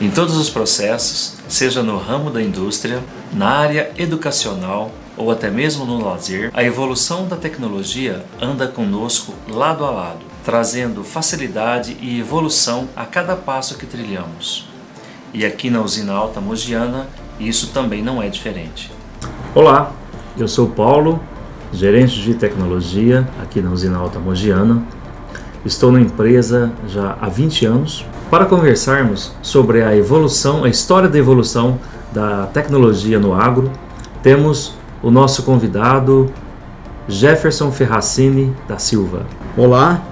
Em todos os processos, seja no ramo da indústria, na área educacional ou até mesmo no lazer, a evolução da tecnologia anda conosco lado a lado, trazendo facilidade e evolução a cada passo que trilhamos. E aqui na usina Alta Mogiana, isso também não é diferente. Olá, eu sou Paulo, gerente de tecnologia aqui na usina Alta Mogiana. Estou na empresa já há 20 anos para conversarmos sobre a evolução, a história da evolução da tecnologia no agro, temos o nosso convidado Jefferson Ferracini da Silva. Olá,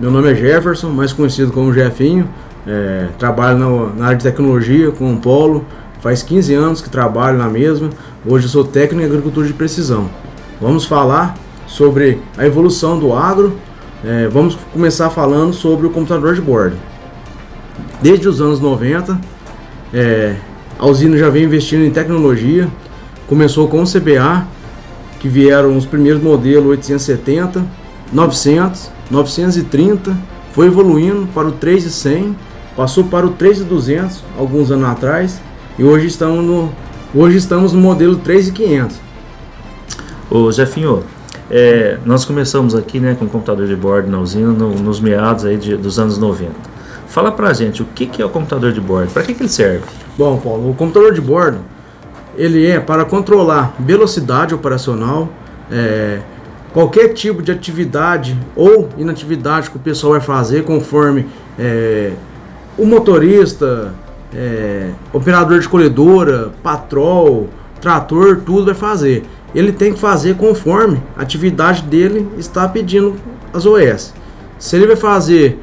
meu nome é Jefferson, mais conhecido como Jefinho. É, trabalho na, na, área de tecnologia com o Polo, faz 15 anos que trabalho na mesma. Hoje sou técnico em agricultura de precisão. Vamos falar sobre a evolução do agro. É, vamos começar falando sobre o computador de bordo. Desde os anos 90, é, a usina já vem investindo em tecnologia. Começou com o CBA, que vieram os primeiros modelos 870, 900, 930, foi evoluindo para o 3100, passou para o 3200 alguns anos atrás e hoje estamos no, hoje estamos no modelo 3500. Ô Jefinho, é, nós começamos aqui né, com computador de bordo na usina no, nos meados aí de, dos anos 90. Fala pra gente, o que, que é o computador de bordo? Para que, que ele serve? Bom, Paulo, o computador de bordo ele é para controlar velocidade operacional, é, qualquer tipo de atividade ou inatividade que o pessoal vai fazer conforme é, o motorista, é, operador de colhedora, patrol, trator, tudo vai fazer. Ele tem que fazer conforme a atividade dele está pedindo as OS. Se ele vai fazer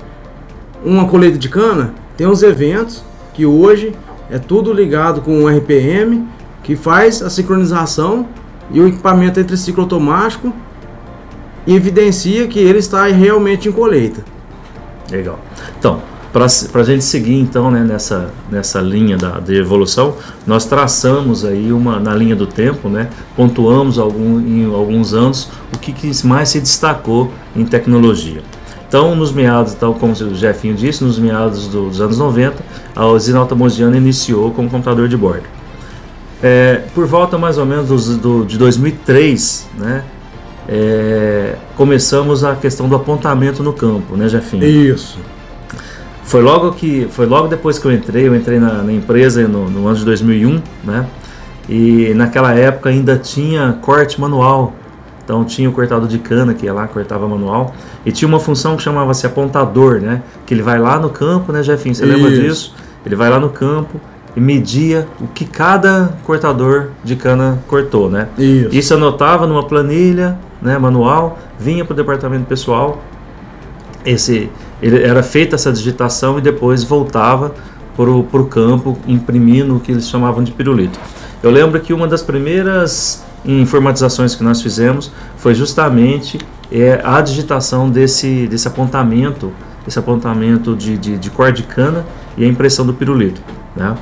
uma colheita de cana, tem uns eventos que hoje é tudo ligado com o RPM, que faz a sincronização e o equipamento entre ciclo automático e evidencia que ele está realmente em colheita. Legal. Então, para a gente seguir então né, nessa, nessa linha da, de evolução, nós traçamos aí uma na linha do tempo, né, pontuamos algum, em alguns anos o que, que mais se destacou em tecnologia. Então, nos meados, tal como o Jefinho disse, nos meados dos anos 90, a usina Altamondiana iniciou com computador de bordo. É, por volta mais ou menos do, do, de 2003, né, é, começamos a questão do apontamento no campo, né, Jefinho? Isso. Foi logo que, foi logo depois que eu entrei, eu entrei na, na empresa no, no ano de 2001, né, e naquela época ainda tinha corte manual então tinha o cortador de cana que ia lá, cortava manual. E tinha uma função que chamava-se apontador, né? Que ele vai lá no campo, né, Jefinho? Você Isso. lembra disso? Ele vai lá no campo e media o que cada cortador de cana cortou, né? Isso. Isso anotava numa planilha, né, manual, vinha para o departamento pessoal. Esse, ele, era feita essa digitação e depois voltava para o campo imprimindo o que eles chamavam de pirulito. Eu lembro que uma das primeiras informatizações que nós fizemos foi justamente é, a digitação desse, desse apontamento, esse apontamento de, de, de cor de cana e a impressão do pirulito. Né?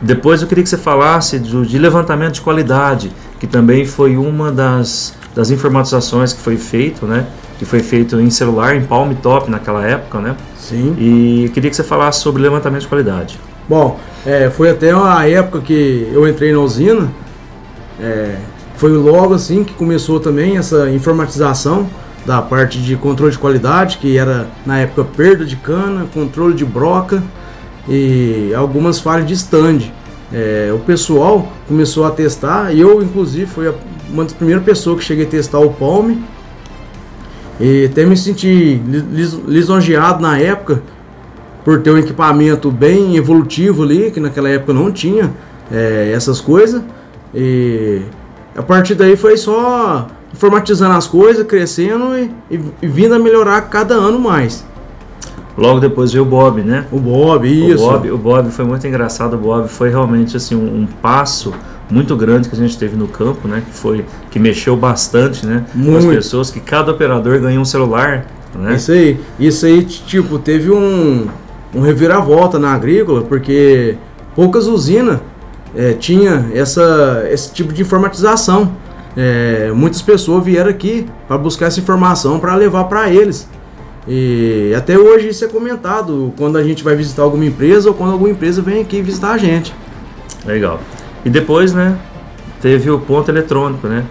Depois eu queria que você falasse de, de levantamento de qualidade, que também foi uma das, das informatizações que foi feito, né? que foi feito em celular, em Palm Top naquela época, né? Sim. E eu queria que você falasse sobre levantamento de qualidade. Bom, é, foi até a época que eu entrei na usina, é, foi logo assim que começou também essa informatização da parte de controle de qualidade, que era na época perda de cana, controle de broca e algumas falhas de stand. É, o pessoal começou a testar e eu inclusive fui uma das primeiras pessoas que cheguei a testar o Palme e até me senti lisonjeado na época por ter um equipamento bem evolutivo ali, que naquela época não tinha é, essas coisas. E a partir daí foi só informatizando as coisas, crescendo e, e, e vindo a melhorar cada ano mais. Logo depois veio o Bob, né? O Bob, isso. O Bob, o Bob foi muito engraçado. O Bob foi realmente assim um, um, passo muito grande que a gente teve no campo, né? Que foi que mexeu bastante, né? Muito. Com as pessoas, que cada operador ganhou um celular, né? Isso aí, isso aí, tipo, teve um, um reviravolta na agrícola, porque poucas usinas é, tinha essa, esse tipo de informatização. É, muitas pessoas vieram aqui para buscar essa informação para levar para eles. E até hoje isso é comentado quando a gente vai visitar alguma empresa ou quando alguma empresa vem aqui visitar a gente. Legal. E depois, né, teve o ponto eletrônico, né?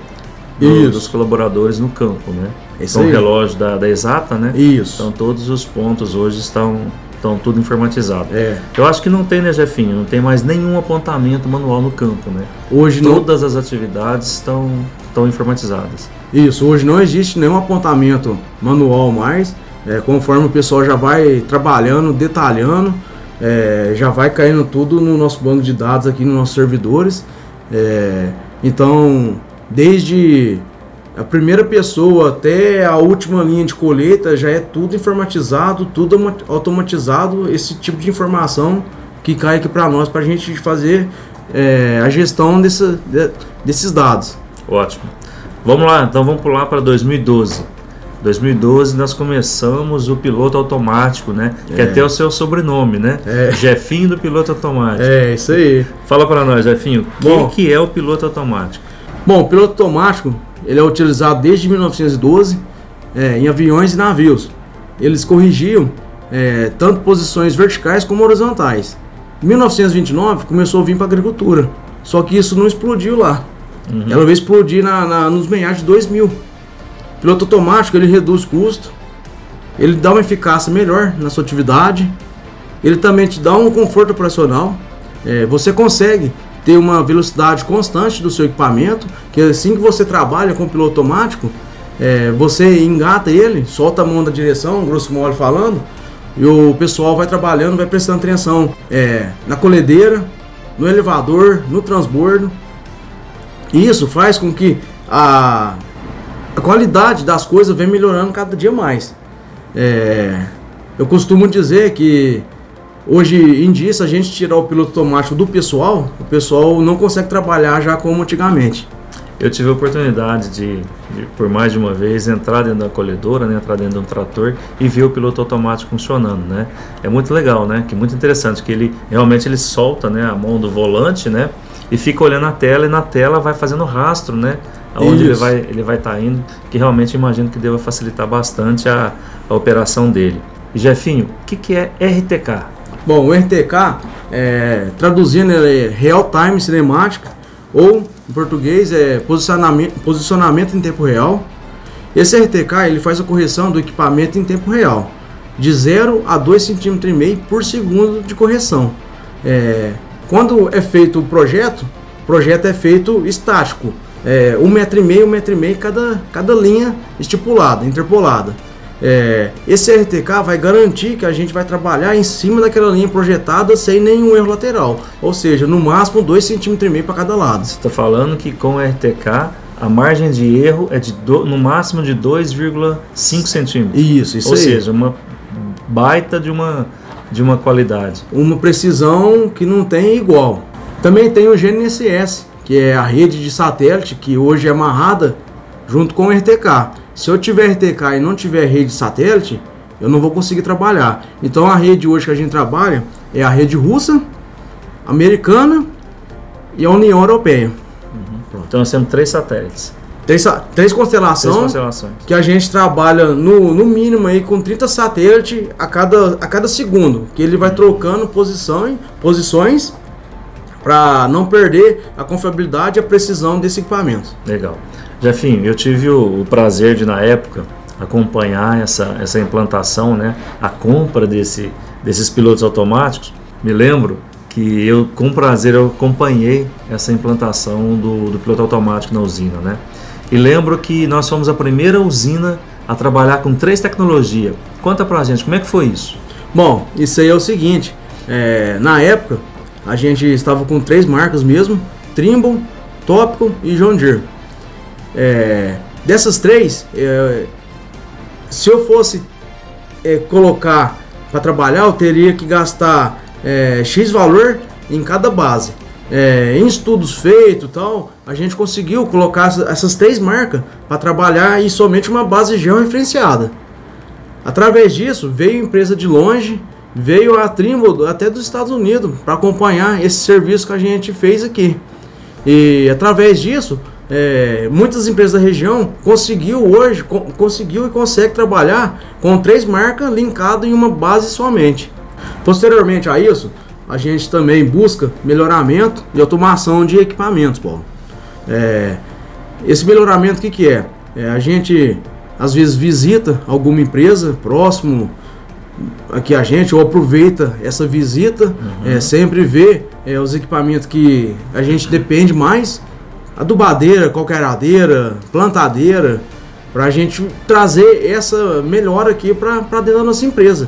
Do, Isso. Dos colaboradores no campo, né? Isso Com o relógio da, da Exata, né? Isso. Então todos os pontos hoje estão, estão tudo informatizado. É. Eu acho que não tem, né, Jefinho? Não tem mais nenhum apontamento manual no campo, né? Hoje não, Todas as atividades estão, estão informatizadas. isso, hoje não existe nenhum apontamento manual mais. É, conforme o pessoal já vai trabalhando, detalhando, é, já vai caindo tudo no nosso banco de dados aqui nos nossos servidores. É, então, desde a primeira pessoa até a última linha de colheita já é tudo informatizado, tudo automatizado, esse tipo de informação que cai aqui para nós, para a gente fazer é, a gestão desse, de- desses dados. Ótimo. Vamos lá, então vamos pular para 2012. 2012 nós começamos o piloto automático, né? Que é até o seu sobrenome, né? É. Jefinho do piloto automático. É, isso aí. Fala para nós, Jefinho, o que é o piloto automático? Bom, o piloto automático ele é utilizado desde 1912 é, em aviões e navios. Eles corrigiam é, tanto posições verticais como horizontais. Em 1929 começou a vir para a agricultura, só que isso não explodiu lá. Ela veio explodir na, na- nos meados de 2000. O piloto automático ele reduz custo, ele dá uma eficácia melhor na sua atividade, ele também te dá um conforto operacional. É, você consegue ter uma velocidade constante do seu equipamento, que assim que você trabalha com piloto automático, é, você engata ele, solta a mão da direção, grosso modo falando, e o pessoal vai trabalhando, vai prestando atenção é, na colhedeira, no elevador, no transbordo. E isso faz com que a, a qualidade das coisas venha melhorando cada dia mais. É, eu costumo dizer que hoje em dia, se a gente tirar o piloto automático do pessoal, o pessoal não consegue trabalhar já como antigamente. Eu tive a oportunidade de, de, por mais de uma vez, entrar dentro da colhedora, né, entrar dentro de um trator e ver o piloto automático funcionando, né? É muito legal, né? Que é muito interessante que ele realmente ele solta, né, a mão do volante, né, e fica olhando a tela e na tela vai fazendo rastro, né, aonde ele vai ele vai estar indo, que realmente imagino que deva facilitar bastante a, a operação dele. E Jefinho, o que, que é RTK? Bom, o RTK, é, traduzindo, ele é Real Time Cinematic, ou em português é posicionamento, posicionamento em tempo real. Esse RTK ele faz a correção do equipamento em tempo real, de 0 a 2,5 cm por segundo de correção. É, quando é feito o projeto, o projeto é feito estático, é, um metro e meio, um metro e meio cada, cada linha estipulada, interpolada. É, esse RTK vai garantir que a gente vai trabalhar em cima daquela linha projetada sem nenhum erro lateral, ou seja, no máximo 2,5 cm para cada lado. Você está falando que com o RTK a margem de erro é de do- no máximo de 2,5 centímetros. Isso, isso Ou aí. seja, uma baita de uma, de uma qualidade. uma precisão que não tem igual. Também tem o GNSS, que é a rede de satélite que hoje é amarrada junto com o RTK. Se eu tiver RTK e não tiver rede de satélite, eu não vou conseguir trabalhar. Então a rede hoje que a gente trabalha é a rede russa, americana e a União Europeia. Então nós temos três satélites, Três, três três constelações constelações. que a gente trabalha no, no mínimo aí com 30 satélites a cada, a cada segundo, que ele vai trocando posição, posições para não perder a confiabilidade e a precisão desse equipamento. Legal. Jefinho, eu tive o, o prazer de, na época, acompanhar essa, essa implantação, né? A compra desse, desses pilotos automáticos. Me lembro que eu, com prazer, eu acompanhei essa implantação do, do piloto automático na usina, né? E lembro que nós fomos a primeira usina a trabalhar com três tecnologias. Conta pra gente, como é que foi isso? Bom, isso aí é o seguinte, é, na época a gente estava com três marcas mesmo, Trimble, Tópico e John Deere. É, dessas três, é, se eu fosse é, colocar para trabalhar, eu teria que gastar é, X valor em cada base. É, em estudos feitos tal, a gente conseguiu colocar essa- essas três marcas para trabalhar em somente uma base georreferenciada. Através disso, veio empresa de longe, veio a Trimble até dos Estados Unidos para acompanhar esse serviço que a gente fez aqui. E através disso, é, muitas empresas da região conseguiu hoje, co conseguiu e consegue trabalhar com três marcas linkadas em uma base somente. Posteriormente a isso, a gente também busca melhoramento e automação de equipamentos, Paulo. É, esse melhoramento o que, que é? é? A gente às vezes visita alguma empresa próximo aqui a gente ou aproveita essa visita, uhum. é, sempre vê é, os equipamentos que a gente depende mais adubadeira, qualqueradeira, plantadeira, para a gente trazer essa melhora aqui para dentro da nossa empresa.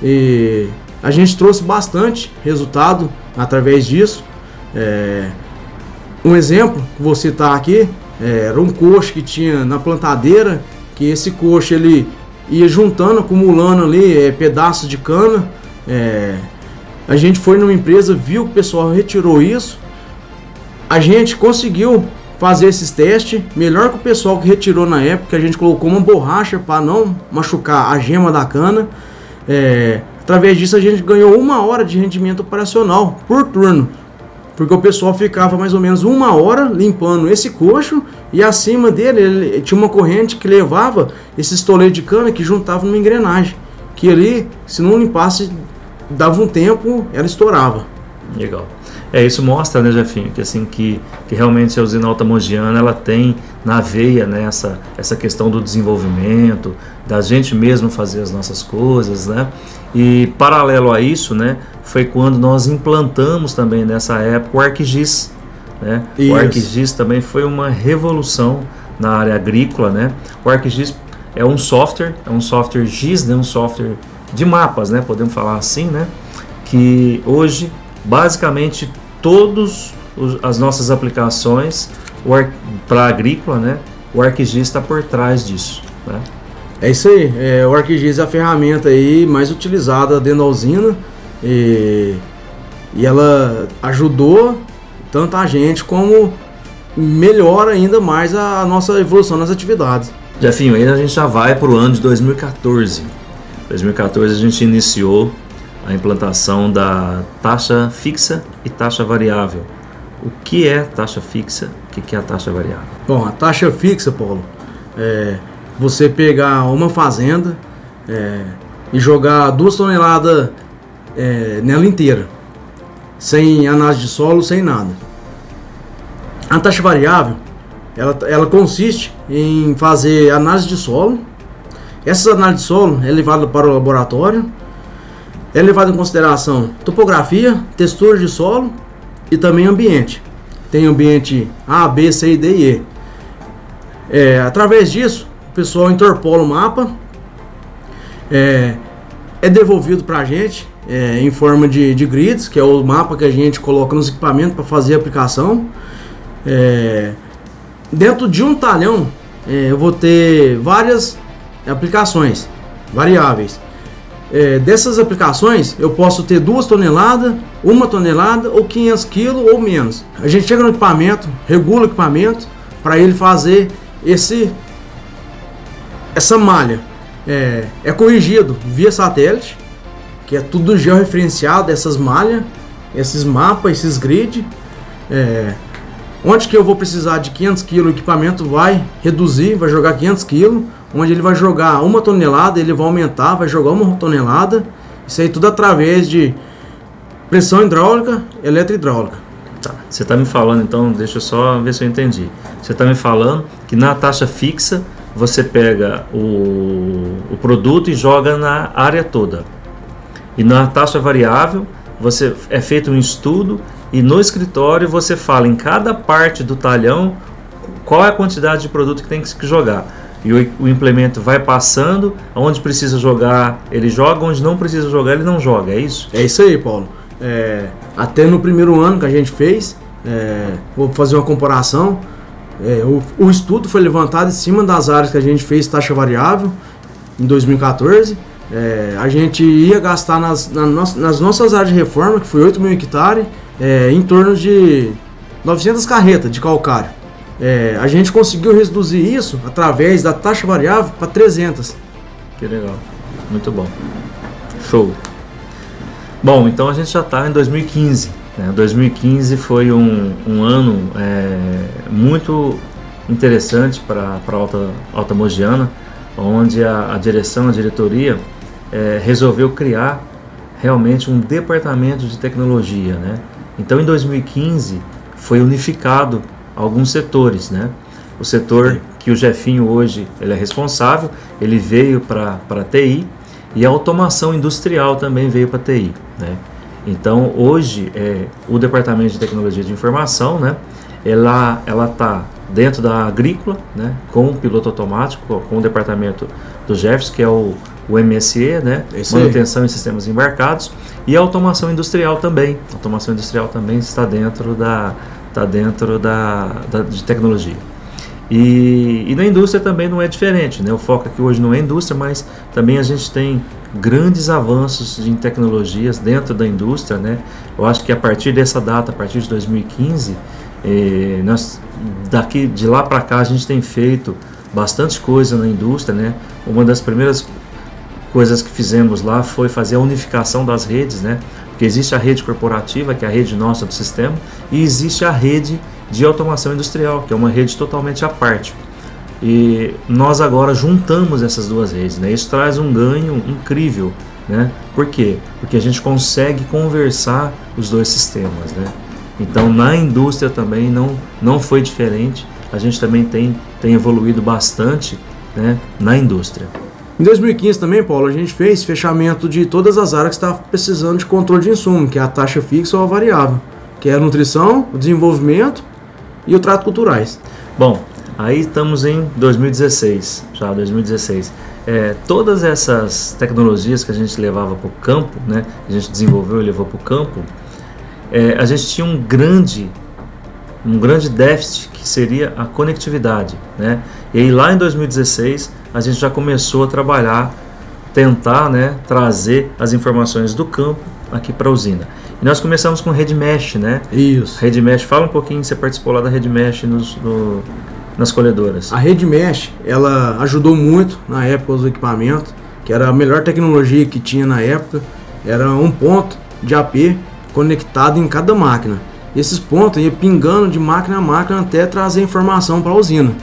E a gente trouxe bastante resultado através disso. É, um exemplo que vou citar aqui é, era um coxo que tinha na plantadeira, que esse coxo ele ia juntando, acumulando ali é, pedaços de cana. É, a gente foi numa empresa, viu que o pessoal retirou isso a gente conseguiu fazer esses testes, melhor que o pessoal que retirou na época, a gente colocou uma borracha para não machucar a gema da cana. É, através disso a gente ganhou uma hora de rendimento operacional por turno. Porque o pessoal ficava mais ou menos uma hora limpando esse coxo e acima dele ele, tinha uma corrente que levava esse toledo de cana que juntava numa engrenagem. Que ali, se não limpasse, dava um tempo, ela estourava. Legal. É, isso mostra, né, Jefinho, que assim que, que realmente a usina altamogiana ela tem na veia né, essa, essa questão do desenvolvimento, da gente mesmo fazer as nossas coisas, né? E paralelo a isso, né, foi quando nós implantamos também nessa época o ArcGIS, né? O ArcGIS também foi uma revolução na área agrícola, né? O ArcGIS é um software, é um software GIS, né, um software de mapas, né, podemos falar assim, né? Que hoje basicamente todas as nossas aplicações para agrícola, né? O ArcGIS está por trás disso. Né? É isso aí. É, o ArcGIS é a ferramenta aí mais utilizada dentro da usina e, e ela ajudou tanto a gente como melhora ainda mais a nossa evolução nas atividades. Jefinho, aí a gente já vai para o ano de 2014. 2014 a gente iniciou a implantação da taxa fixa e taxa variável. O que é taxa fixa? O que é a taxa variável? Bom, a taxa fixa, Paulo, é você pegar uma fazenda é, e jogar duas toneladas é, nela inteira, sem análise de solo, sem nada. A taxa variável, ela, ela consiste em fazer análise de solo. Essa análise de solo é levada para o laboratório é levado em consideração topografia, textura de solo e também ambiente. Tem ambiente A, B, C, D e E. É, através disso, o pessoal interpola o mapa, é, é devolvido para a gente é, em forma de, de grids, que é o mapa que a gente coloca nos equipamentos para fazer a aplicação. É, dentro de um talhão, é, eu vou ter várias aplicações variáveis. É, dessas aplicações, eu posso ter duas toneladas, uma tonelada ou 500 quilos ou menos. A gente chega no equipamento, regula o equipamento para ele fazer esse essa malha. É, é corrigido via satélite, que é tudo georreferenciado, essas malhas, esses mapas, esses grid. É, onde que eu vou precisar de 500 kg, o equipamento vai reduzir, vai jogar 500 kg onde ele vai jogar uma tonelada, ele vai aumentar, vai jogar uma tonelada. Isso aí tudo através de pressão hidráulica, eletrohidráulica. Tá. Você está me falando então, deixa eu só ver se eu entendi. Você está me falando que na taxa fixa você pega o, o produto e joga na área toda. E na taxa variável você é feito um estudo e no escritório você fala em cada parte do talhão qual é a quantidade de produto que tem que jogar e o, o, implemento vai passando, onde precisa jogar ele joga, onde não precisa jogar ele não joga, é isso? É isso aí, Paulo. É, até no primeiro ano que a gente fez, é, vou fazer uma comparação, é, o, o, estudo foi levantado em cima das áreas que a gente fez taxa variável em 2014. É, a gente ia gastar nas, nas, nas, nossas áreas de reforma, que foi 8 mil hectares, é, em torno de 900 carretas de calcário. É, a gente conseguiu reduzir isso através da taxa variável para 300. Que legal, muito bom. Show. Bom, então a gente já está em 2015. Né? 2015 foi um, um ano é, muito interessante para a Alta, Alta Mogiana, onde a, a direção, a diretoria, é, resolveu criar realmente um departamento de tecnologia. Né? Então, em 2015, foi unificado alguns setores. Né? O setor que o Jefinho hoje ele é responsável, ele veio para a TI e a automação industrial também veio para a TI. Né? Então, hoje, é, o Departamento de Tecnologia de Informação, né, ela está dentro da agrícola, né, com o piloto automático, com o departamento do Jefferson, que é o, o MSE, né, manutenção em sistemas embarcados, e a automação industrial também. A automação industrial também está dentro da, está dentro da, da de tecnologia. E, e, na indústria também não é diferente, né? O foco aqui hoje não é indústria, mas também a gente tem grandes avanços em tecnologias dentro da indústria, né? Eu acho que a partir dessa data, a partir de 2015, eh, nós daqui de lá para cá a gente tem feito bastante coisa na indústria, né? Uma das primeiras coisas que fizemos lá foi fazer a unificação das redes, né? Porque existe a rede corporativa, que é a rede nossa do sistema, e existe a rede de automação industrial, que é uma rede totalmente à parte. E nós agora juntamos essas duas redes, né? Isso traz um ganho incrível, né? Por quê? Porque a gente consegue conversar os dois sistemas, né? Então na indústria também não, não foi diferente. A gente também tem, tem evoluído bastante né, na indústria. Em 2015 também, Paulo, a gente fez fechamento de todas as áreas que estavam precisando de controle de insumo, que é a taxa fixa ou a variável, que é a nutrição, o desenvolvimento e o trato culturais. Bom, aí estamos em 2016, já 2016. É, todas essas tecnologias que a gente levava para o campo, né, a gente desenvolveu e levou para o campo, é, a gente tinha um grande, um grande déficit que seria a conectividade. Né? E aí lá em 2016 a gente já começou a trabalhar, tentar né, trazer as informações do campo aqui para a usina. E nós começamos com Rede Mesh, né? Isso. Rede Mesh, fala um pouquinho, você participou lá da Rede Mesh nos, no, nas colhedoras. A Rede Mesh, ela ajudou muito na época os equipamentos, que era a melhor tecnologia que tinha na época, era um ponto de AP conectado em cada máquina. Esses pontos iam pingando de máquina a máquina até trazer informação para a usina.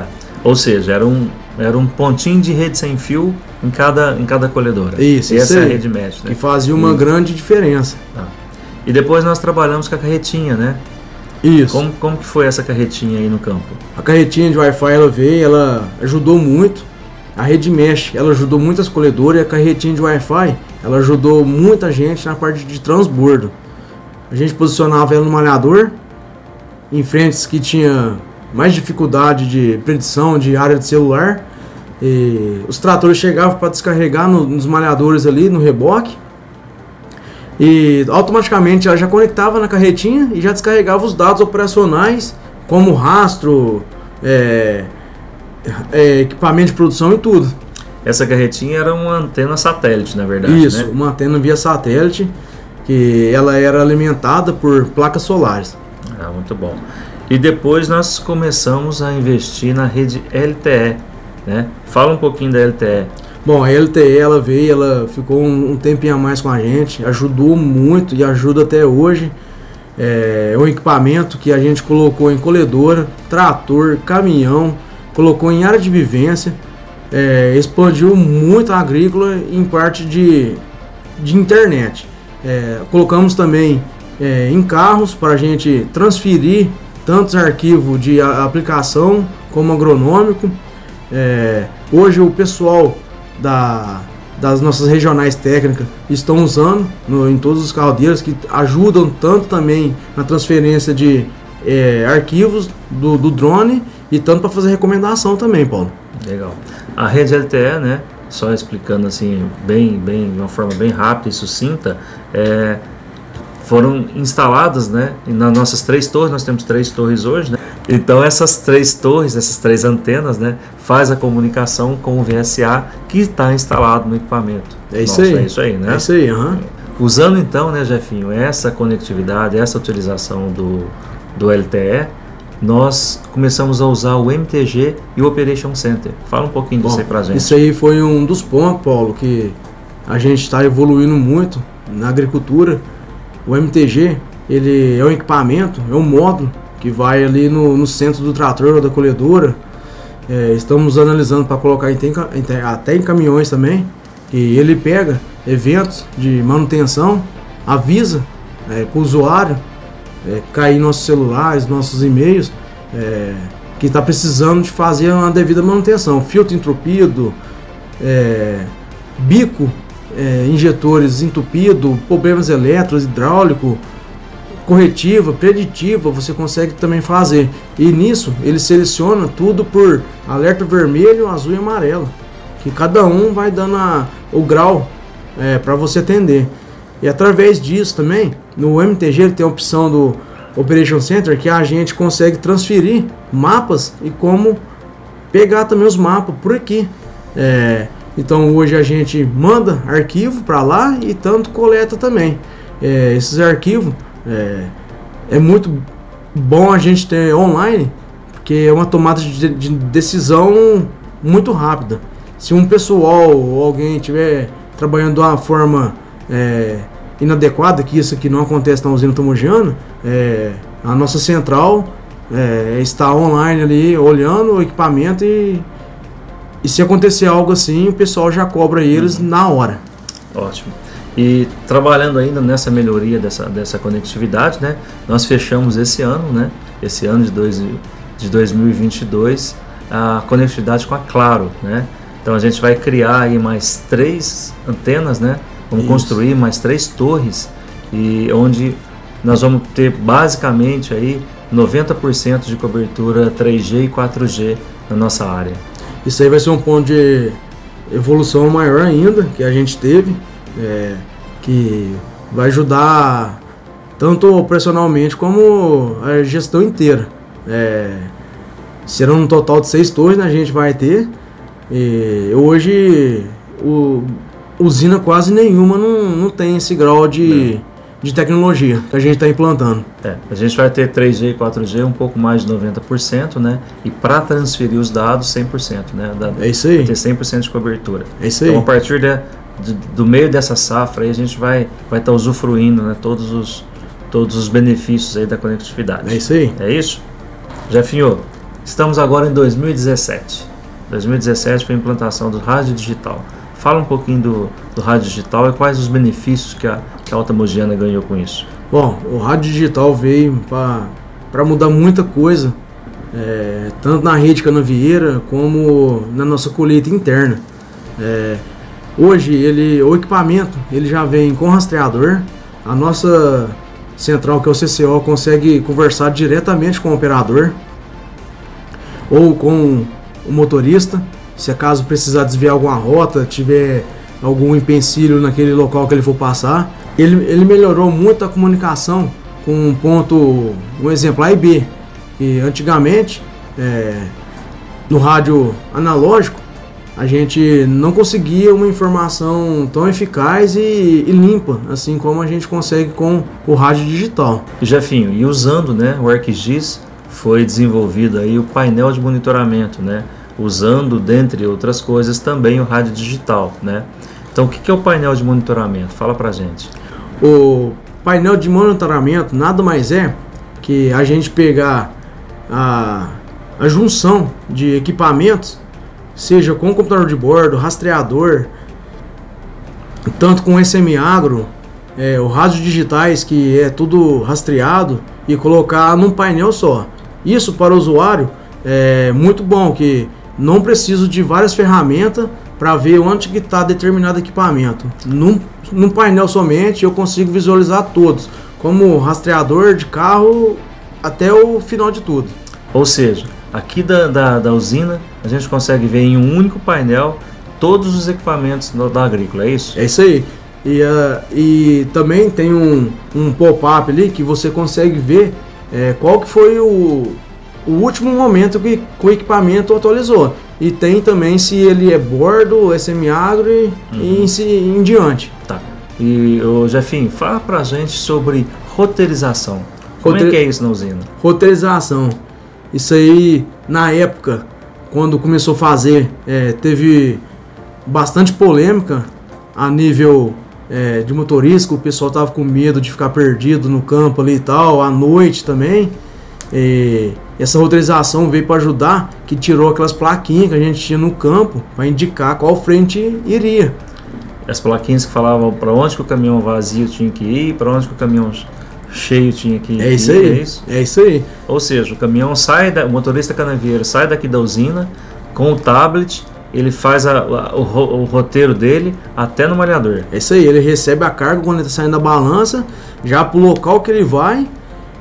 É. Ou seja, era um, era um pontinho de rede sem fio em cada, em cada colhedora. Isso, Essa isso é a rede mesh, né? Que fazia uma E- grande diferença. Ah. E depois nós trabalhamos com a carretinha, né? Isso. Como, como que foi essa carretinha aí no campo? A carretinha de Wi-Fi ela veio, ela ajudou muito. A rede mesh, ela ajudou muitas colhedoras e a carretinha de Wi-Fi, ela ajudou muita gente na parte de transbordo. A gente posicionava ela no malhador, em frentes que tinha mais dificuldade de predição de área de celular. E os tratores chegavam para descarregar no- nos malhadores ali no reboque. E automaticamente ela já conectava na carretinha e já descarregava os dados operacionais, como rastro, é, é, equipamento de produção e tudo. Essa carretinha era uma antena satélite, na verdade, Isso, né? uma antena via satélite, que ela era alimentada por placas solares. Ah, muito bom. E depois nós começamos a investir na rede LTE, né? Fala um pouquinho da LTE. Bom, a LTE ela veio, ela ficou um, um tempinho a mais com a gente, ajudou muito e ajuda até hoje. É um equipamento que a gente colocou em colhedora, trator, caminhão, colocou em área de vivência, é, expandiu muito a agrícola em parte de, de internet. É, colocamos também é, em carros para a gente transferir tantos arquivos de aplicação como agronômico. É, hoje o pessoal da, das nossas regionais técnicas estão usando no- em todos os carrodeiros que ajudam tanto também na transferência de é, arquivos do, do drone e tanto para fazer recomendação também, Paulo. Legal. A rede LTE, né? Só explicando assim, bem, bem, de uma forma bem rápida e sucinta, é, foram instaladas, né? e Nas nossas três torres, nós temos três torres hoje, né? Então essas três torres, essas três antenas, né? Faz a comunicação com o VSA que está instalado no equipamento. É isso Nossa, aí. É isso aí, né? É isso aí, aham. Usando então, né, Jefinho, essa conectividade, essa utilização do, do LTE, nós começamos a usar o MTG e o Operation Center. Fala um pouquinho disso Bom, aí pra gente. Isso aí foi um dos pontos, Paulo, que a gente está evoluindo muito na agricultura. O MTG, ele é um equipamento, é um módulo que vai ali no, no centro do trator ou da colhedora. É, estamos analisando para colocar em, até em caminhões também. E ele pega eventos de manutenção, avisa é, para o usuário é, cair nossos celulares, nossos e-mails, é, que está precisando de fazer uma devida manutenção. Filtro entupido, é, bico, é, injetores entupido, problemas elétricos, hidráulico, corretiva, preditiva, você consegue também fazer. E nisso ele seleciona tudo por alerta vermelho, azul e amarelo, que cada um vai dando a, o grau é, para você atender. E através disso também, no MTG ele tem a opção do Operation Center que a gente consegue transferir mapas e como pegar também os mapas por aqui. É, então hoje a gente manda arquivo para lá e tanto coleta também. É, esses arquivos é, é, muito bom a gente ter online, porque é uma tomada de, de decisão muito rápida. Se um pessoal ou alguém estiver trabalhando de uma forma é, inadequada, que isso aqui não acontece na usina tomogiana, é, a nossa central é, está online ali olhando o equipamento e, e se acontecer algo assim, o pessoal já cobra eles uhum. na hora. Ótimo. E trabalhando ainda nessa melhoria dessa, dessa conectividade, né, nós fechamos esse ano, né, esse ano de, dois, de 2022, a conectividade com a Claro. Né? Então a gente vai criar aí mais três antenas, né, Vamos Isso. construir mais três torres e onde nós vamos ter basicamente aí 90% de cobertura 3G e 4G na nossa área. Isso aí vai ser um ponto de evolução maior ainda que a gente teve, é, que vai ajudar tanto operacionalmente como a gestão inteira. É, serão um total de seis torres né, a gente vai ter. E hoje o usina quase nenhuma não, não tem esse grau de, de tecnologia que a gente está implantando. É, a gente vai ter 3G e 4G um pouco mais de 90%, né? E para transferir os dados 100%, né? Da, é isso aí. Vai ter 100% de cobertura. É isso aí. Então a partir de, de, do meio dessa safra aí a gente vai vai estar tá usufruindo, né? Todos os todos os benefícios aí da conectividade. É isso aí. É isso? Jefinho, estamos agora em 2017. 2017 foi a implantação do rádio digital. Fala um pouquinho do, do rádio digital e quais os benefícios que a, que a Alta Mogiana ganhou com isso. Bom, o rádio digital veio para mudar muita coisa, é, tanto na rede canavieira como na nossa colheita interna. É, hoje ele, o equipamento ele já vem com rastreador, a nossa central que é o CCO consegue conversar diretamente com o operador ou com o motorista se acaso precisar desviar alguma rota, tiver algum empecilho naquele local que ele for passar. Ele, ele melhorou muito a comunicação com um ponto, um exemplo A e B, que antigamente é, no rádio analógico a gente não conseguia uma informação tão eficaz e, e, limpa, assim como a gente consegue com o rádio digital. Jefinho, e usando né, o ArcGIS, foi desenvolvido aí o painel de monitoramento, né? Usando, dentre outras coisas, também o rádio digital, né? Então, o que é o painel de monitoramento? Fala pra gente. O painel de monitoramento nada mais é que a gente pegar a, a junção de equipamentos, seja com computador de bordo, rastreador, tanto com SM Agro, é, o rádio digitais que é tudo rastreado e colocar num painel só. Isso para o usuário é muito bom que não preciso de várias ferramentas para ver onde que está determinado equipamento. Num, num painel somente eu consigo visualizar todos, como rastreador de carro até o final de tudo. Ou seja, aqui da, da, da usina a gente consegue ver em um único painel todos os equipamentos do, da agrícola, é isso? É isso aí. E, uh, e também tem um, um pop-up ali que você consegue ver é, qual que foi o, o último momento que, o equipamento atualizou. E tem também se ele é bordo, SM Agro e, uhum. em, em diante. Tá. E o Jefinho, fala pra gente sobre roteirização. Como é que é isso na usina? Roteirização. Isso aí, na época, quando começou a fazer, é, teve bastante polêmica a nível é, de motorista, o pessoal tava com medo de ficar perdido no campo ali e tal, à noite também. E essa roteirização veio para ajudar, que tirou aquelas plaquinhas que a gente tinha no campo para indicar qual frente iria. As plaquinhas que falavam para onde que o caminhão vazio tinha que ir, para onde que o caminhão cheio tinha que ir. É isso aí. É isso? é isso aí. Ou seja, o caminhão sai, da, o motorista canavieiro sai daqui da usina com o tablet, ele faz a, a, o, o, roteiro dele até no malhador. É isso aí, ele recebe a carga quando ele está saindo da balança, já para o local que ele vai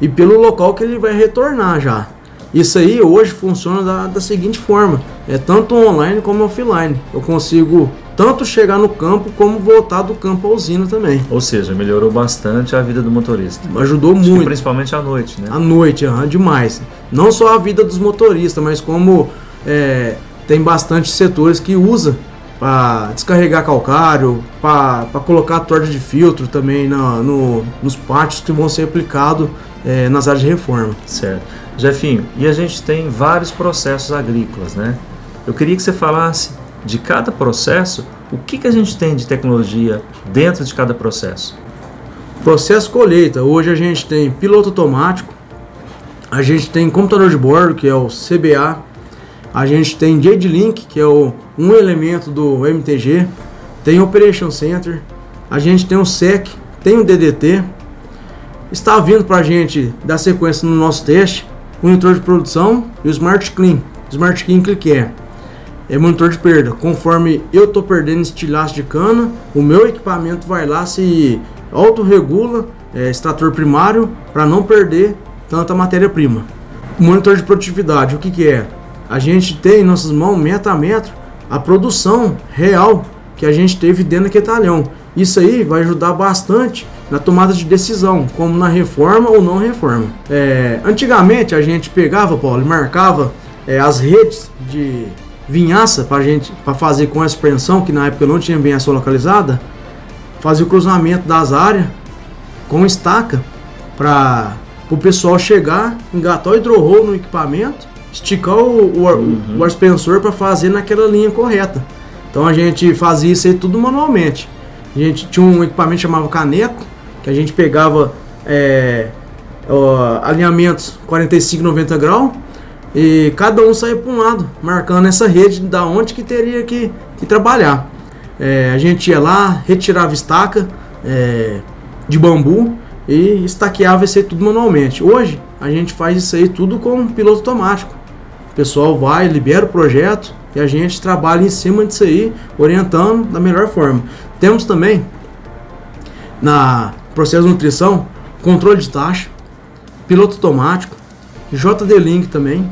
e pelo local que ele vai retornar já. Isso aí hoje funciona da, da seguinte forma: é tanto online como offline. Eu consigo tanto chegar no campo como voltar do campo à usina também. Ou seja, melhorou bastante a vida do motorista. Ajudou Acho muito. principalmente à noite, né? À noite, uhum, demais. Não só a vida dos motoristas, mas como é, tem bastante setores que usa para descarregar calcário, para colocar torta de filtro também na, no, nos pátios que vão ser aplicados é, nas áreas de reforma. Certo. Jefinho, e a gente tem vários processos agrícolas, né? Eu queria que você falasse de cada processo, o que, que a gente tem de tecnologia dentro de cada processo? Processo colheita. Hoje a gente tem piloto automático, a gente tem computador de bordo, que é o CBA, a gente tem JD-Link, que é o, um elemento do MTG, tem Operation Center, a gente tem o SEC, tem o DDT, está vindo para a gente dar sequência no nosso teste, o monitor de produção e o Smart Clean. Smart Clean que é? é monitor de perda. Conforme eu tô perdendo estilhaço de cana, o meu equipamento vai lá se autorregula é, extrator primário para não perder tanta matéria-prima. Monitor de produtividade, o que, que é? A gente tem em nossas mãos, metro a metro, a produção real que a gente teve dentro daquele talhão. Isso aí vai ajudar bastante na tomada de decisão, como na reforma ou não reforma. É, antigamente a gente pegava, Paulo, e marcava é, as redes de vinhaça para gente para fazer com a suspensão, que na época não tinha vinhaça localizada, fazia o cruzamento das áreas com estaca para o pessoal chegar, engatar o hidrorroll no equipamento, esticar o, o, uhum. o para fazer naquela linha correta. Então a gente fazia isso aí tudo manualmente. A gente tinha um equipamento que chamava caneco, que a gente pegava é, ó, alinhamentos 45, 90 graus e cada um saía para um lado, marcando essa rede da onde que teria que, que trabalhar. É, a gente ia lá, retirava estaca é, de bambu e estaqueava isso aí tudo manualmente. Hoje a gente faz isso aí tudo com piloto automático. O pessoal vai, libera o projeto e a gente trabalha em cima disso aí, orientando da melhor forma. Temos também na processo de nutrição controle de taxa, piloto automático, JD-Link também,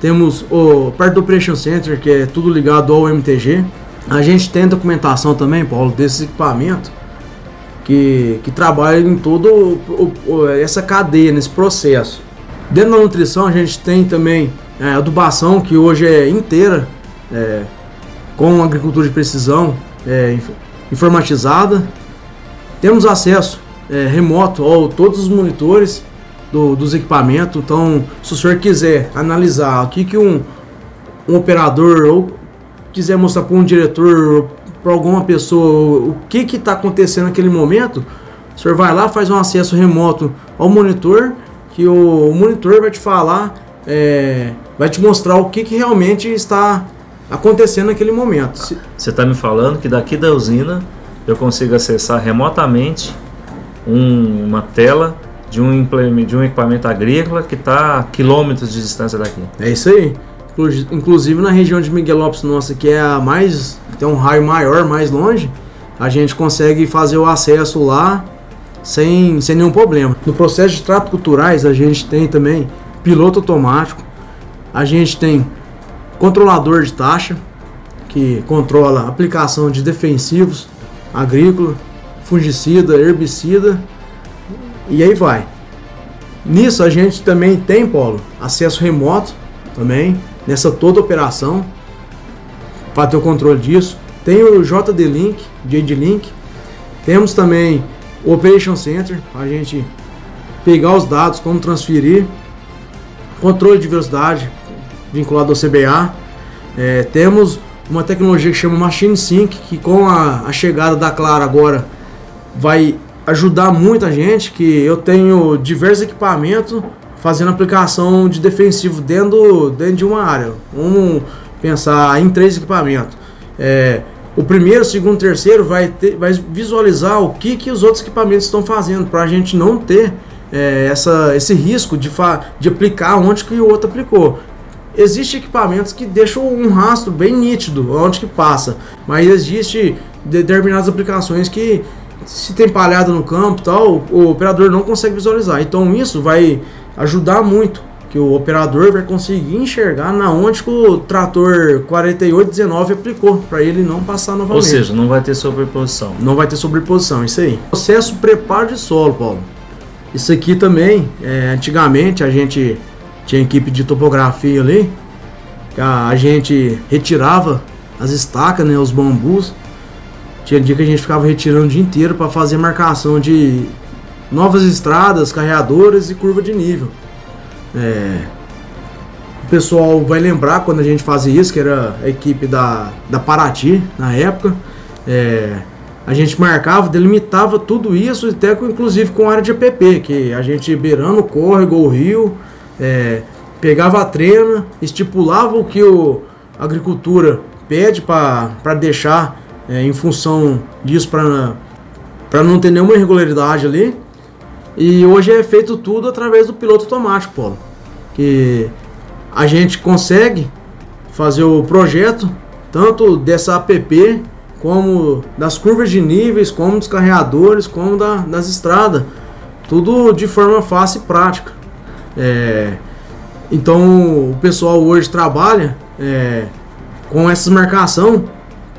temos o parte do Operation Center, que é tudo ligado ao MTG. A gente tem documentação também, Paulo, desse equipamento que, que trabalha em toda essa cadeia, nesse processo. Dentro da nutrição, a gente tem também é, adubação, que hoje é inteira, é, com agricultura de precisão é, informatizada. Temos acesso é, remoto a todos os monitores do, dos equipamentos. Então, se o senhor quiser analisar o que, que um, um operador ou quiser mostrar para um diretor para alguma pessoa o que está acontecendo naquele momento, o senhor vai lá, faz um acesso remoto ao monitor, que o, o monitor vai te falar, é, vai te mostrar o que, que realmente está acontecendo naquele momento. Você está me falando que daqui da usina eu consigo acessar remotamente um, uma tela de um, de um equipamento agrícola que está a quilômetros de distância daqui. É isso aí. Inclusive na região de Miguelópolis nossa, que é a mais. tem um raio maior, mais longe, a gente consegue fazer o acesso lá sem, sem nenhum problema. No processo de trato culturais, a gente tem também piloto automático, a gente tem controlador de taxa, que controla aplicação de defensivos agrícola, fungicida, herbicida e aí vai. Nisso a gente também tem, Paulo, acesso remoto também, nessa toda operação, para ter o controle disso. Tem o JD-Link, JD-Link. Temos também o Operation Center, para a gente pegar os dados, como transferir. Controle de velocidade, vinculado ao CBA. É, temos uma tecnologia que chama Machine Sync, que com a, a chegada da Clara agora vai ajudar muita gente, que eu tenho diversos equipamentos fazendo aplicação de defensivo dentro, dentro de uma área. Vamos pensar em três equipamentos. É, o primeiro, segundo, terceiro vai, ter, vai visualizar o que, que os outros equipamentos estão fazendo para a gente não ter é, essa, esse risco de, de aplicar onde que o outro aplicou. Existem equipamentos que deixam um rastro bem nítido onde que passa, mas existe determinadas aplicações que se tem palhada no campo tal, o operador não consegue visualizar. Então isso vai ajudar muito que o operador vai conseguir enxergar na onde que o trator 4819 aplicou, para ele não passar novamente. Ou seja, não vai ter sobreposição. Não vai ter sobreposição, isso aí. Processo preparo de solo, Paulo. Isso aqui também, é, antigamente a gente tinha equipe de topografia ali, a, a gente retirava as estacas, né, os bambus. Tinha dia que a gente ficava retirando o dia inteiro para fazer marcação de novas estradas, carreadoras e curva de nível. É, o pessoal vai lembrar quando a gente fazia isso, que era a equipe da, da Paraty na época. É, a gente marcava, delimitava tudo isso, até inclusive com área de APP, que a gente beirando o córrego, o rio, é, pegava a trena, estipulava o que o, a agricultura pede para deixar é, em função disso, para não ter nenhuma irregularidade ali. E hoje é feito tudo através do piloto automático, Paulo. Que a gente consegue fazer o projeto tanto dessa app como das curvas de níveis, como dos carreadores, como da, das estradas. Tudo de forma fácil e prática. É, então o pessoal hoje trabalha é, com essa marcação,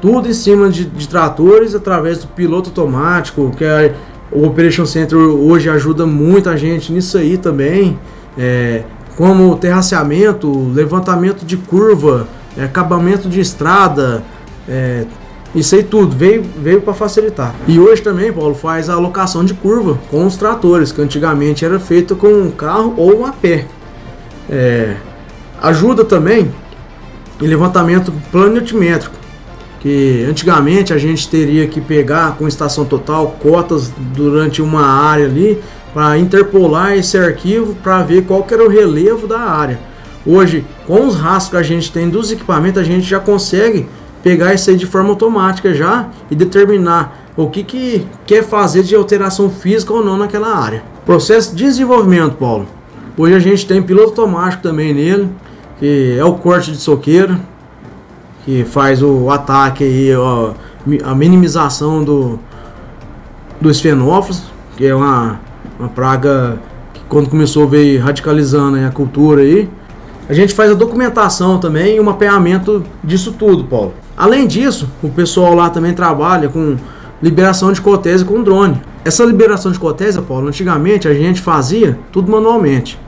tudo em cima de, de, tratores através do piloto automático, que é, o Operation Center hoje ajuda muito a gente nisso aí também. É, como terraceamento, levantamento de curva, é, acabamento de estrada, é, isso aí tudo veio, veio para facilitar. E hoje também, Paulo, faz a alocação de curva com os tratores, que antigamente era feito com um carro ou a pé. É, ajuda também em levantamento planimétrico, que antigamente a gente teria que pegar com estação total cotas durante uma área ali para interpolar esse arquivo para ver qual era o relevo da área. Hoje, com os rastros que a gente tem dos equipamentos, a gente já consegue pegar isso aí de forma automática já e determinar o que, que quer fazer de alteração física ou não naquela área. Processo de desenvolvimento, Paulo. Hoje a gente tem piloto automático também nele, que é o corte de soqueira, que faz o ataque aí, ó, a minimização do, dos fenófilos, que é uma, uma praga que quando começou veio radicalizando a cultura aí. A gente faz a documentação também e o mapeamento disso tudo, Paulo. Além disso, o pessoal lá também trabalha com liberação de cotésia com drone. Essa liberação de cotésia, Paulo, antigamente a gente fazia tudo manualmente.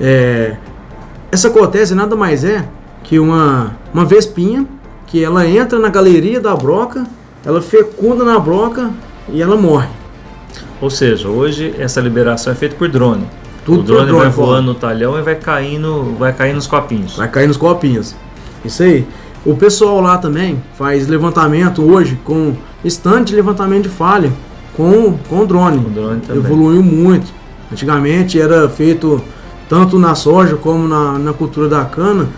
É, essa cotésia nada mais é que uma, uma vespinha que ela entra na galeria da broca, ela fecunda na broca e ela morre. Ou seja, hoje essa liberação é feita por drone. Tudo o drone, drone vai voando no talhão e vai caindo, vai cair nos copinhos. Vai cair nos copinhos. Isso aí. O pessoal lá também faz levantamento hoje com stand de levantamento de falha com, com drone. Com drone Evoluiu muito. Antigamente era feito tanto na soja como na, na cultura da cana,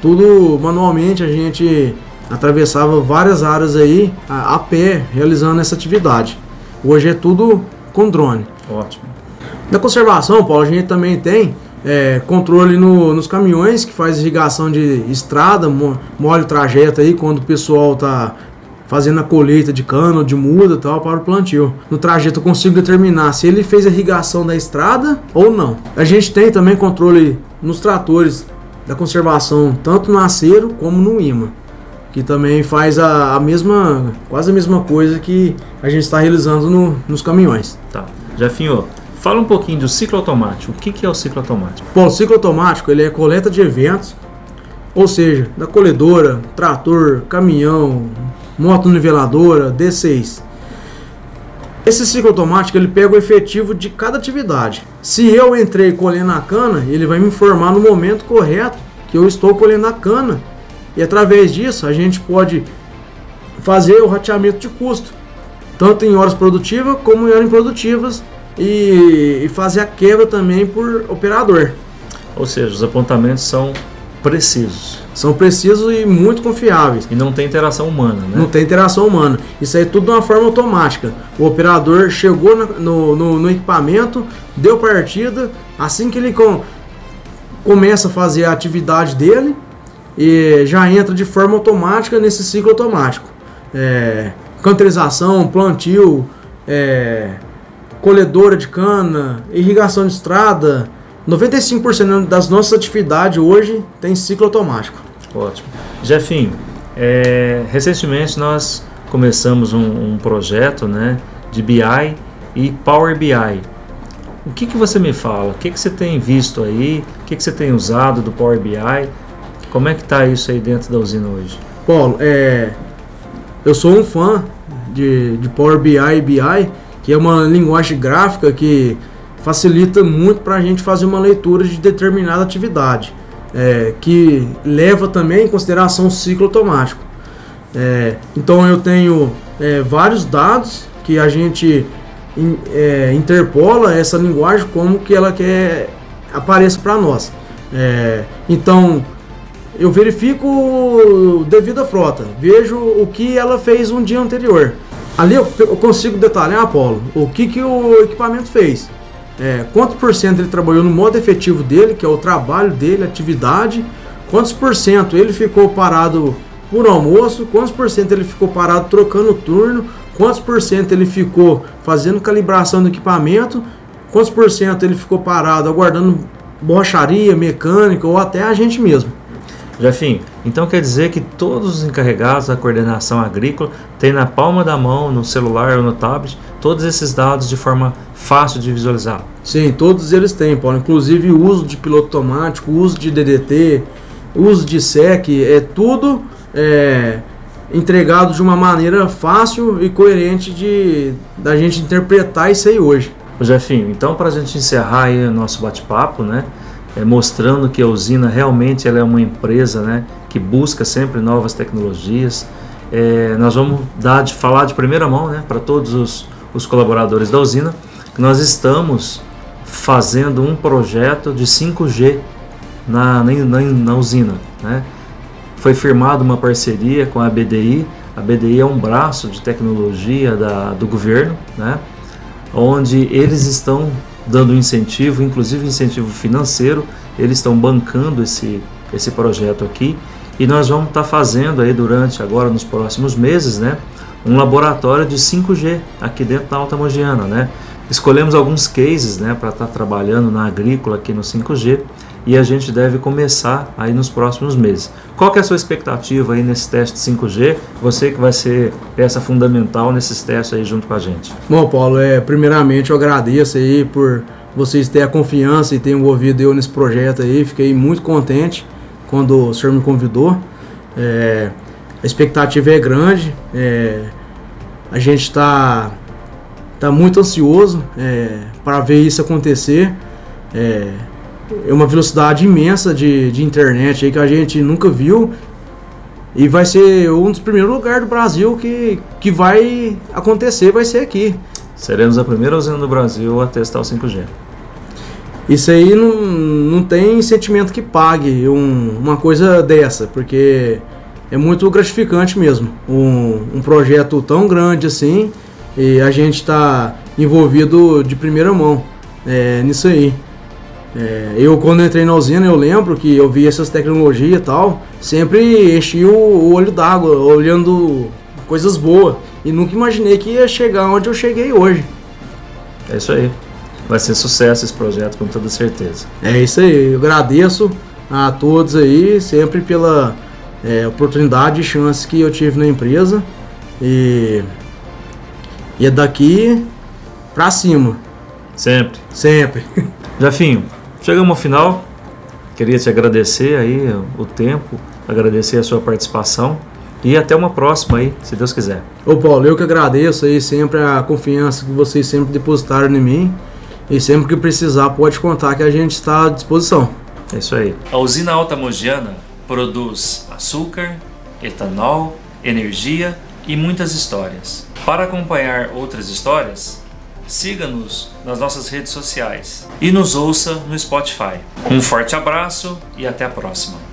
tudo manualmente a gente atravessava várias áreas aí a, a pé realizando essa atividade. Hoje é tudo com drone. Ótimo. Na conservação, Paulo, a gente também tem é, controle no, nos caminhões que faz irrigação de estrada, molha o trajeto aí quando o pessoal tá fazendo a colheita de cano, de muda tal para o plantio. No trajeto eu consigo determinar se ele fez a irrigação da estrada ou não. A gente tem também controle nos tratores da conservação, tanto no acero como no imã, que também faz a, a mesma, quase a mesma coisa que a gente está realizando no, nos caminhões. Tá. Jefinho, Fala um pouquinho do ciclo automático. O que, que é o ciclo automático? Bom, o ciclo automático ele é coleta de eventos, ou seja, da colhedora, trator, caminhão, moto niveladora, D6. Esse ciclo automático ele pega o efetivo de cada atividade. Se eu entrei colhendo a cana, ele vai me informar no momento correto que eu estou colhendo a cana. E através disso a gente pode fazer o rateamento de custo. tanto em horas produtivas como em horas improdutivas, e, e fazer a quebra também por operador. Ou seja, os apontamentos são precisos. São precisos e muito confiáveis. E não tem interação humana, né? Não tem interação humana. Isso aí é tudo de uma forma automática. O operador chegou no, no, no equipamento, deu partida, assim que ele com, começa a fazer a atividade dele, e já entra de forma automática nesse ciclo automático. É, canterização, plantio, é, colhedora de cana, irrigação de estrada, 95% das nossas atividades hoje tem ciclo automático. Ótimo. Jefinho, é, recentemente nós começamos um, um, projeto né, de BI e Power BI. O que, que você me fala? O que, que você tem visto aí? O que, que você tem usado do Power BI? Como é que está isso aí dentro da usina hoje? Paulo, é, eu sou um fã de, de Power BI e BI, que é uma linguagem gráfica que facilita muito para a gente fazer uma leitura de determinada atividade, é, que leva também em consideração o ciclo automático. É, então eu tenho é, vários dados que a gente in, é, interpola essa linguagem como que ela quer apareça para nós. É, então eu verifico devido à frota, vejo o que ela fez um dia anterior. Ali eu, eu consigo detalhar, Apolo, o que, que o equipamento fez é, quanto por cento ele trabalhou no modo efetivo dele, que é o trabalho dele, atividade, quantos por cento ele ficou parado por almoço, quantos por cento ele ficou parado trocando turno, quantos por cento ele ficou fazendo calibração do equipamento, quantos por cento ele ficou parado aguardando borracharia, mecânica ou até a gente mesmo. Jefim, então quer dizer que todos os encarregados da coordenação agrícola têm na palma da mão, no celular ou no tablet, todos esses dados de forma fácil de visualizar? Sim, todos eles têm, Paulo. Inclusive o uso de piloto automático, o uso de DDT, o uso de SEC, é tudo é, entregado de uma maneira fácil e coerente de da gente interpretar isso aí hoje. Jefinho, então para a gente encerrar aí o nosso bate-papo, né? É, mostrando que a usina realmente ela é uma empresa né, que busca sempre novas tecnologias. É, nós vamos dar de falar de primeira mão né, para todos os, os colaboradores da usina que nós estamos fazendo um projeto de 5G na, na, na usina. Né? Foi firmada uma parceria com a BDI. A BDI é um braço de tecnologia da, do governo, né? onde eles estão dando incentivo, inclusive incentivo financeiro. Eles estão bancando esse, esse projeto aqui e nós vamos estar tá fazendo aí durante agora nos próximos meses, né, um laboratório de 5G aqui dentro da Alta Mogiana, né? Escolhemos alguns cases, né, para estar tá trabalhando na agrícola aqui no 5G e a gente deve começar aí nos próximos meses. Qual que é a sua expectativa aí nesse teste 5G? Você que vai ser peça fundamental nesses testes aí junto com a gente. Bom, Paulo, é, primeiramente eu agradeço aí por vocês terem a confiança e terem envolvido eu nesse projeto aí. Fiquei muito contente quando o senhor me convidou. É, a expectativa é grande. É, a gente está tá muito ansioso é, para ver isso acontecer. É, é uma velocidade imensa de, de internet aí que a gente nunca viu. E vai ser um dos primeiros lugares do Brasil que, que vai acontecer, vai ser aqui. Seremos a primeira usina do Brasil a testar o 5G. Isso aí não, não tem sentimento que pague um, uma coisa dessa, porque é muito gratificante mesmo. Um, um projeto tão grande assim e a gente está envolvido de primeira mão é, nisso aí. É, eu quando entrei na usina eu lembro que eu vi essas tecnologias e tal, sempre enchi o, o olho d'água olhando coisas boas e nunca imaginei que ia chegar onde eu cheguei hoje. É isso aí. Vai ser sucesso esse projeto com toda certeza. É isso aí. Eu agradeço a todos aí sempre pela é, oportunidade e chance que eu tive na empresa e, e é daqui pra cima. Sempre. Sempre. Jafinho, Chegamos ao final. Queria te agradecer aí o tempo, agradecer a sua participação e até uma próxima aí, se Deus quiser. Ô Paulo, eu que agradeço aí sempre a confiança que vocês sempre depositaram em mim e sempre que precisar pode contar que a gente está à disposição. É isso aí. A usina Alta Mogiana produz açúcar, etanol, energia e muitas histórias. Para acompanhar outras histórias, siga-nos nas nossas redes sociais e nos ouça no Spotify. Um forte abraço e até a próxima.